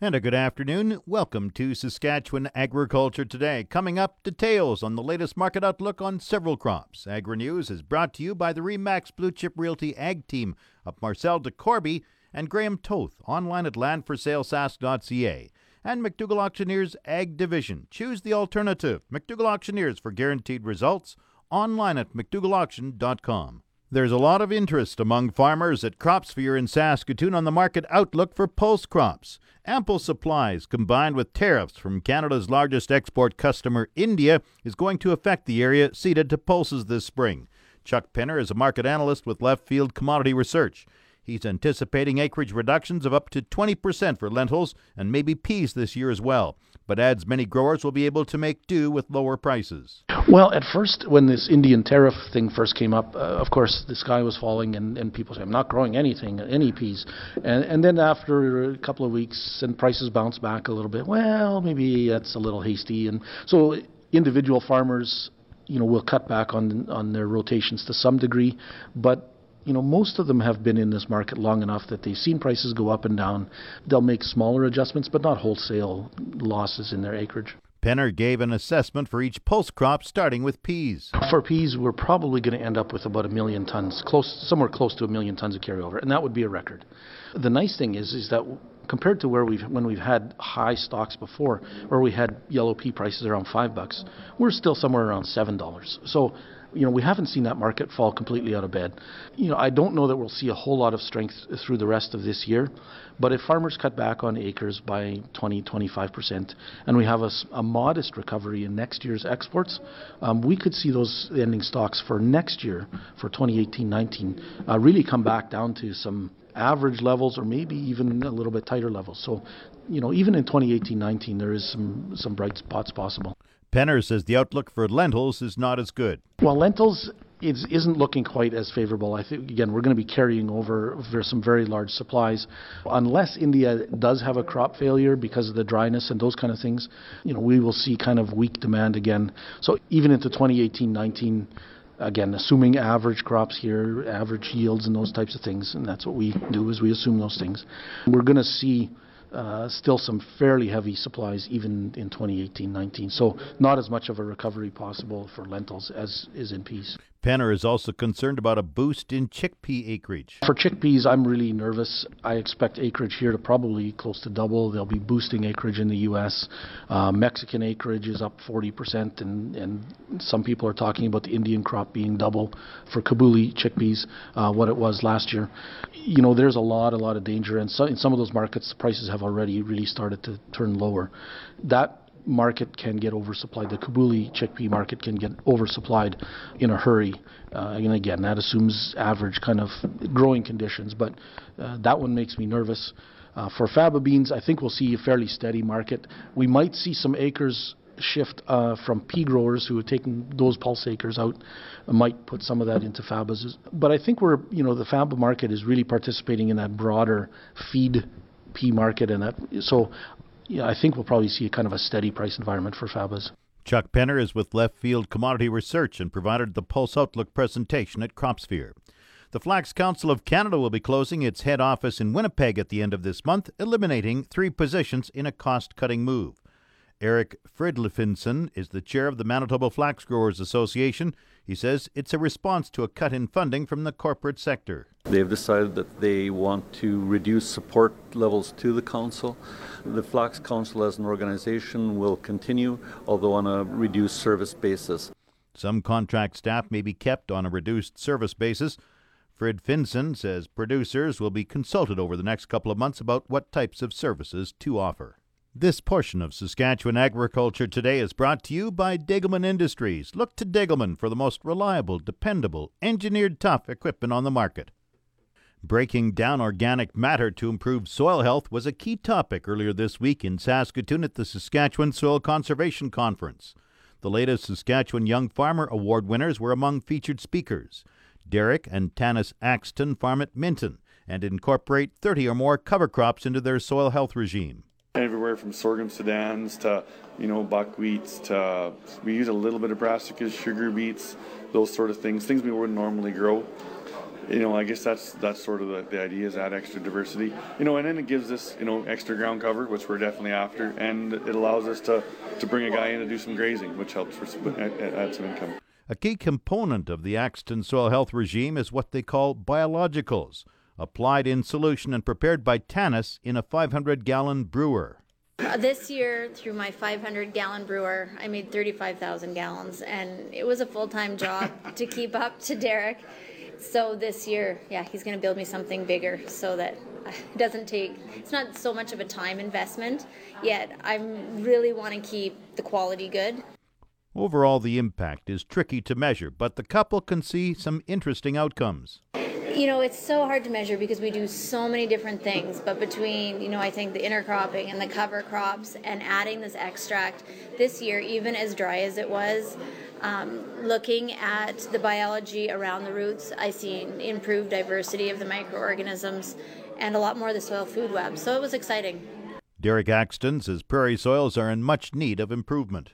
And a good afternoon. Welcome to Saskatchewan Agriculture Today. Coming up, details on the latest market outlook on several crops. Agri News is brought to you by the Remax Blue Chip Realty Ag Team of Marcel DeCorby and Graham Toth, online at landforsalesask.ca. And McDougall Auctioneers Ag Division. Choose the alternative. McDougall Auctioneers for guaranteed results. Online at McDougallAuction.com. There's a lot of interest among farmers at CropSphere in Saskatoon on the market outlook for pulse crops. Ample supplies combined with tariffs from Canada's largest export customer, India, is going to affect the area seeded to pulses this spring. Chuck Penner is a market analyst with Left Field Commodity Research. He's anticipating acreage reductions of up to 20% for lentils and maybe peas this year as well, but adds many growers will be able to make do with lower prices. Well, at first, when this Indian tariff thing first came up, uh, of course, the sky was falling, and, and people say, I'm not growing anything, any peas. And, and then after a couple of weeks, and prices bounced back a little bit, well, maybe that's a little hasty. And so individual farmers you know will cut back on on their rotations to some degree, but you know, most of them have been in this market long enough that they've seen prices go up and down. They'll make smaller adjustments, but not wholesale losses in their acreage. Penner gave an assessment for each pulse crop, starting with peas. For peas, we're probably going to end up with about a million tons, close, somewhere close to a million tons of carryover, and that would be a record. The nice thing is, is that compared to where we've when we've had high stocks before, where we had yellow pea prices around five bucks, we're still somewhere around seven dollars. So you know, we haven't seen that market fall completely out of bed. You know, I don't know that we'll see a whole lot of strength through the rest of this year, but if farmers cut back on acres by 20, 25%, and we have a, a modest recovery in next year's exports, um, we could see those ending stocks for next year, for 2018-19, uh, really come back down to some average levels or maybe even a little bit tighter levels. So, you know, even in 2018-19, there is some some bright spots possible. Penner says the outlook for lentils is not as good. Well, lentils is, isn't looking quite as favorable. I think again we're going to be carrying over some very large supplies, unless India does have a crop failure because of the dryness and those kind of things. You know, we will see kind of weak demand again. So even into 2018-19 again, assuming average crops here, average yields, and those types of things, and that's what we do is we assume those things. We're going to see uh, still some fairly heavy supplies even in 2018-19. So not as much of a recovery possible for lentils as is in peas. Penner is also concerned about a boost in chickpea acreage. For chickpeas, I'm really nervous. I expect acreage here to probably close to double. They'll be boosting acreage in the U.S. Uh, Mexican acreage is up 40%, and, and some people are talking about the Indian crop being double for Kabuli chickpeas, uh, what it was last year. You know, there's a lot, a lot of danger, and so, in some of those markets, the prices have already really started to turn lower. That market can get oversupplied. The Kabuli chickpea market can get oversupplied in a hurry. Uh, and again, that assumes average kind of growing conditions, but uh, that one makes me nervous. Uh, for faba beans, I think we'll see a fairly steady market. We might see some acres shift uh, from pea growers who have taken those pulse acres out might put some of that into fabas. But I think we're, you know, the faba market is really participating in that broader feed pea market, and that so yeah, I think we'll probably see a kind of a steady price environment for fabas. Chuck Penner is with Left Field Commodity Research and provided the Pulse Outlook presentation at CropSphere. The Flax Council of Canada will be closing its head office in Winnipeg at the end of this month, eliminating three positions in a cost cutting move. Eric Fridtjofsson is the chair of the Manitoba Flax Growers Association. He says it's a response to a cut in funding from the corporate sector. They've decided that they want to reduce support levels to the council. The Flax Council as an organization will continue, although on a reduced service basis. Some contract staff may be kept on a reduced service basis. Fridtjofsson says producers will be consulted over the next couple of months about what types of services to offer. This portion of Saskatchewan Agriculture Today is brought to you by Degelman Industries. Look to Degelman for the most reliable, dependable, engineered tough equipment on the market. Breaking down organic matter to improve soil health was a key topic earlier this week in Saskatoon at the Saskatchewan Soil Conservation Conference. The latest Saskatchewan Young Farmer Award winners were among featured speakers. Derek and Tanis Axton farm at Minton and incorporate 30 or more cover crops into their soil health regime everywhere from sorghum sudans to you know buckwheats to we use a little bit of brassicas, sugar beets, those sort of things, things we wouldn't normally grow. you know, I guess that's that's sort of the, the idea is add extra diversity, you know, and then it gives us you know extra ground cover, which we're definitely after, and it allows us to to bring a guy in to do some grazing, which helps for add some income. A key component of the Axton soil health regime is what they call biologicals, applied in solution and prepared by Tanis in a 500 gallon brewer. Uh, this year, through my 500 gallon brewer, I made 35,000 gallons, and it was a full time job to keep up to Derek. So this year, yeah, he's going to build me something bigger so that it doesn't take, it's not so much of a time investment, yet I really want to keep the quality good. Overall, the impact is tricky to measure, but the couple can see some interesting outcomes. You know, it's so hard to measure because we do so many different things, but between, you know, I think the intercropping and the cover crops and adding this extract this year, even as dry as it was, um, looking at the biology around the roots, I see improved diversity of the microorganisms and a lot more of the soil food web. So it was exciting. Derek Axton says prairie soils are in much need of improvement.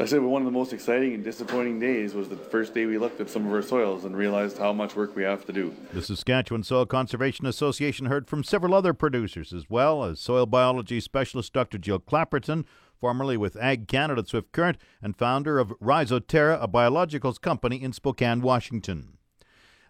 I said one of the most exciting and disappointing days was the first day we looked at some of our soils and realized how much work we have to do. The Saskatchewan Soil Conservation Association heard from several other producers as well as soil biology specialist Dr. Jill Clapperton, formerly with Ag Canada Swift Current and founder of Rhizoterra, a biologicals company in Spokane, Washington.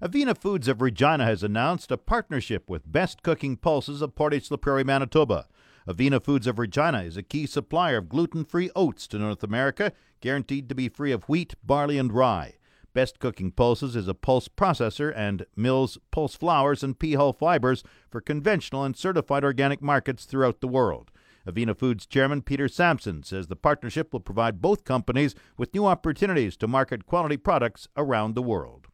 Avena Foods of Regina has announced a partnership with Best Cooking Pulses of Portage la Prairie, Manitoba. Avena Foods of Regina is a key supplier of gluten free oats to North America, guaranteed to be free of wheat, barley, and rye. Best Cooking Pulses is a pulse processor and mills pulse flours and pea hull fibers for conventional and certified organic markets throughout the world. Avena Foods chairman Peter Sampson says the partnership will provide both companies with new opportunities to market quality products around the world.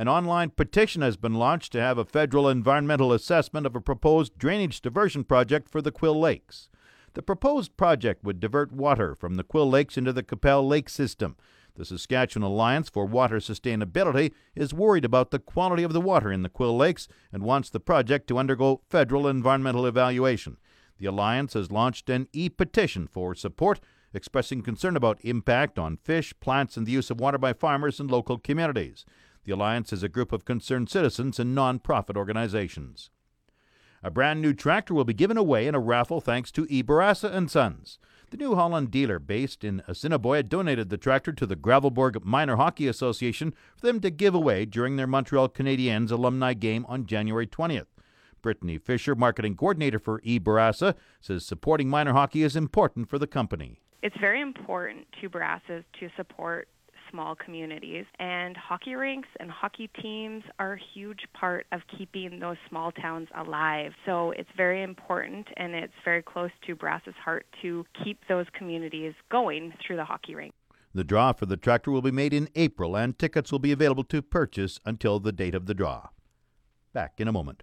An online petition has been launched to have a federal environmental assessment of a proposed drainage diversion project for the Quill Lakes. The proposed project would divert water from the Quill Lakes into the Qu'Appelle Lake system. The Saskatchewan Alliance for Water Sustainability is worried about the quality of the water in the Quill Lakes and wants the project to undergo federal environmental evaluation. The Alliance has launched an e petition for support, expressing concern about impact on fish, plants, and the use of water by farmers and local communities. The Alliance is a group of concerned citizens and non-profit organizations. A brand new tractor will be given away in a raffle thanks to E. Bourassa and Sons. The New Holland dealer based in Assiniboia donated the tractor to the Gravelbourg Minor Hockey Association for them to give away during their Montreal Canadiens alumni game on January 20th. Brittany Fisher, marketing coordinator for E. Bourassa, says supporting minor hockey is important for the company. It's very important to Bourassa's to support small communities. And hockey rinks and hockey teams are a huge part of keeping those small towns alive. So it's very important and it's very close to Brass's heart to keep those communities going through the hockey rink. The draw for the tractor will be made in April and tickets will be available to purchase until the date of the draw. Back in a moment.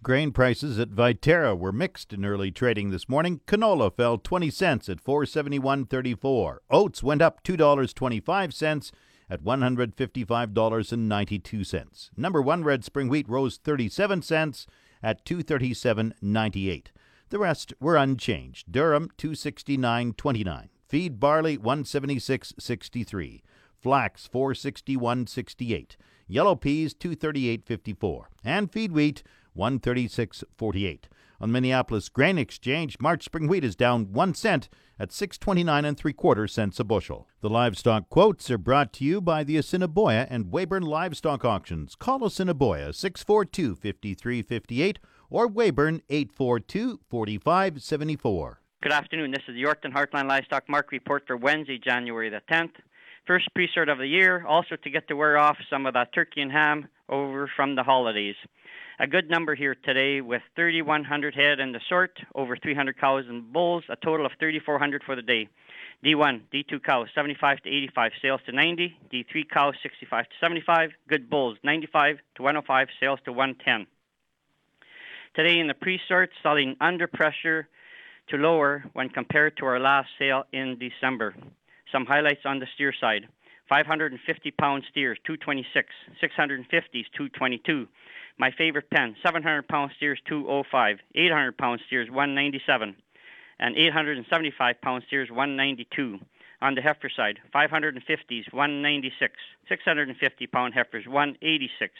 Grain prices at Viterra were mixed in early trading this morning. Canola fell 20 cents at 471.34. Oats went up $2.25 at $155.92. Number 1 red spring wheat rose 37 cents at 237.98. The rest were unchanged. Durum 269.29. Feed barley 176.63. Flax 461.68. Yellow peas 238.54. And feed wheat 136.48. On Minneapolis Grain Exchange, March spring wheat is down 1 cent at 6.29 and 3 quarter cents a bushel. The livestock quotes are brought to you by the Assiniboia and Weyburn Livestock Auctions. Call Assiniboia 642-5358 or Weyburn 842-4574. Good afternoon. This is the Yorkton Heartland Livestock Market Report for Wednesday, January the 10th. First pre-sort of the year, also to get to wear off some of that turkey and ham over from the holidays a good number here today with 3,100 head in the sort, over 300 cows and bulls, a total of 3,400 for the day. D1, D2 cows 75 to 85, sales to 90. D3 cows 65 to 75, good bulls 95 to 105, sales to 110. Today in the pre-sort, selling under pressure to lower when compared to our last sale in December. Some highlights on the steer side. 550 pound steers 226, 650s 222. My favorite pen 700 pound steers 205, 800 pound steers 197, and 875 pound steers 192. On the heifer side, 550s 196, 650 pound heifers 186,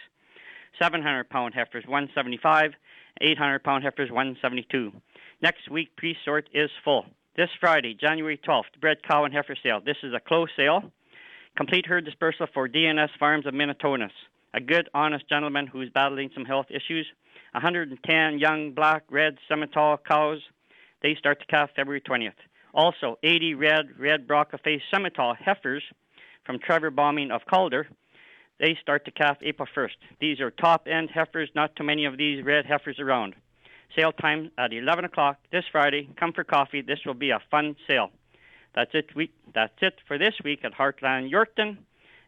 700 pound heifers 175, 800 pound heifers 172. Next week pre-sort is full. This Friday, January 12th, bred cow and heifer sale. This is a closed sale. Complete herd dispersal for DNS Farms of Minitonas. A good, honest gentleman who's battling some health issues. 110 young black, red Simmental cows. They start to calf February 20th. Also, 80 red, red Bronco face Simmental heifers from Trevor Bombing of Calder. They start to calf April 1st. These are top end heifers, not too many of these red heifers around. Sale time at 11 o'clock this Friday. Come for coffee. This will be a fun sale. That's it. We, that's it for this week at Heartland Yorkton.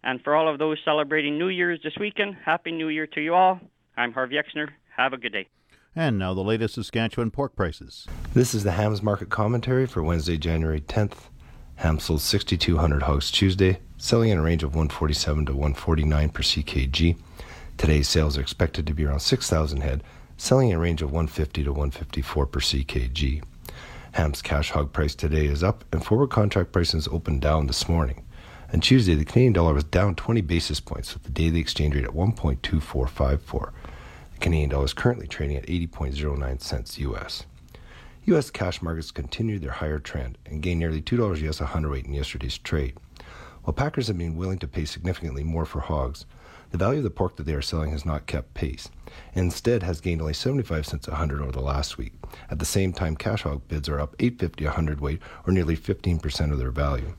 And for all of those celebrating New Year's this weekend, Happy New Year to you all. I'm Harvey Exner. Have a good day. And now the latest Saskatchewan pork prices. This is the hams market commentary for Wednesday, January 10th. Ham sold 6,200 hogs Tuesday, selling in a range of 147 to 149 per ckg. Today's sales are expected to be around 6,000 head, selling in a range of 150 to 154 per ckg. Ham's cash hog price today is up, and forward contract prices opened down this morning. On Tuesday, the Canadian dollar was down 20 basis points with the daily exchange rate at 1.2454. The Canadian dollar is currently trading at 80.09 cents US. U.S. cash markets continued their higher trend and gained nearly $2 US a hundredweight in yesterday's trade. While packers have been willing to pay significantly more for hogs, the value of the pork that they are selling has not kept pace, and instead has gained only 75 cents a hundred over the last week. At the same time, cash hog bids are up 8.50 a hundredweight, or nearly 15% of their value.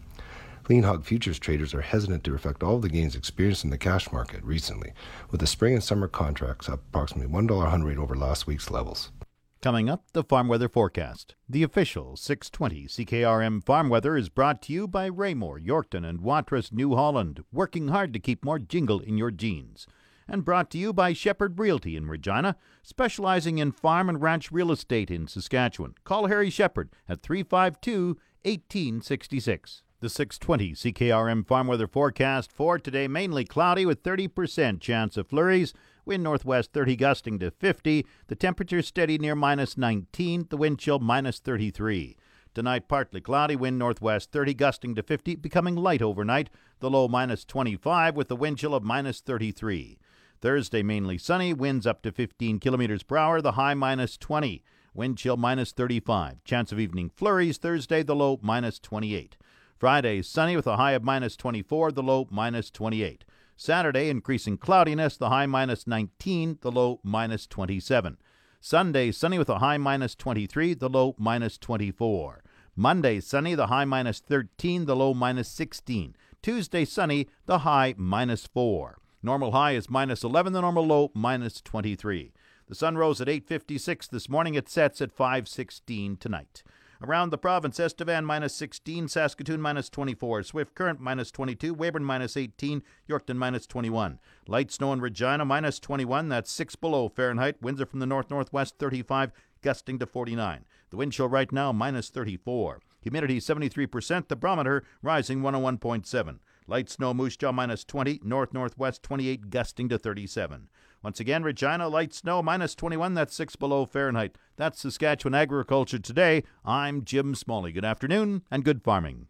Lean hog futures traders are hesitant to reflect all of the gains experienced in the cash market recently, with the spring and summer contracts up approximately $1 a hundredweight over last week's levels. Coming up, the farm weather forecast. The official 620 CKRM farm weather is brought to you by Raymore, Yorkton, and Watrous, New Holland, working hard to keep more jingle in your jeans. And brought to you by Shepherd Realty in Regina, specializing in farm and ranch real estate in Saskatchewan. Call Harry Shepherd at 352 1866. The 620 CKRM farm weather forecast for today mainly cloudy with 30% chance of flurries. Wind northwest 30 gusting to 50. The temperature steady near minus 19. The wind chill minus 33. Tonight partly cloudy, wind northwest 30 gusting to 50, becoming light overnight. The low minus 25 with the wind chill of minus 33. Thursday mainly sunny, winds up to 15 kilometers per hour. The high minus 20. Wind chill minus 35. Chance of evening flurries Thursday, the low minus 28. Friday sunny with a high of minus 24, the low minus 28. Saturday, increasing cloudiness, the high minus 19, the low minus 27. Sunday, sunny with a high minus 23, the low minus 24. Monday, sunny, the high minus 13, the low minus 16. Tuesday, sunny, the high minus 4. Normal high is minus 11, the normal low minus 23. The sun rose at 8.56 this morning. It sets at 5.16 tonight. Around the province, Estevan minus 16, Saskatoon minus 24, Swift Current minus 22, Weyburn minus 18, Yorkton minus 21. Light snow in Regina minus 21, that's 6 below Fahrenheit. Winds are from the north northwest 35, gusting to 49. The wind chill right now minus 34. Humidity 73%, the barometer rising 101.7. Light snow Moose Jaw minus 20, north northwest 28, gusting to 37. Once again, Regina, light snow, minus 21, that's 6 below Fahrenheit. That's Saskatchewan Agriculture Today. I'm Jim Smalley. Good afternoon and good farming.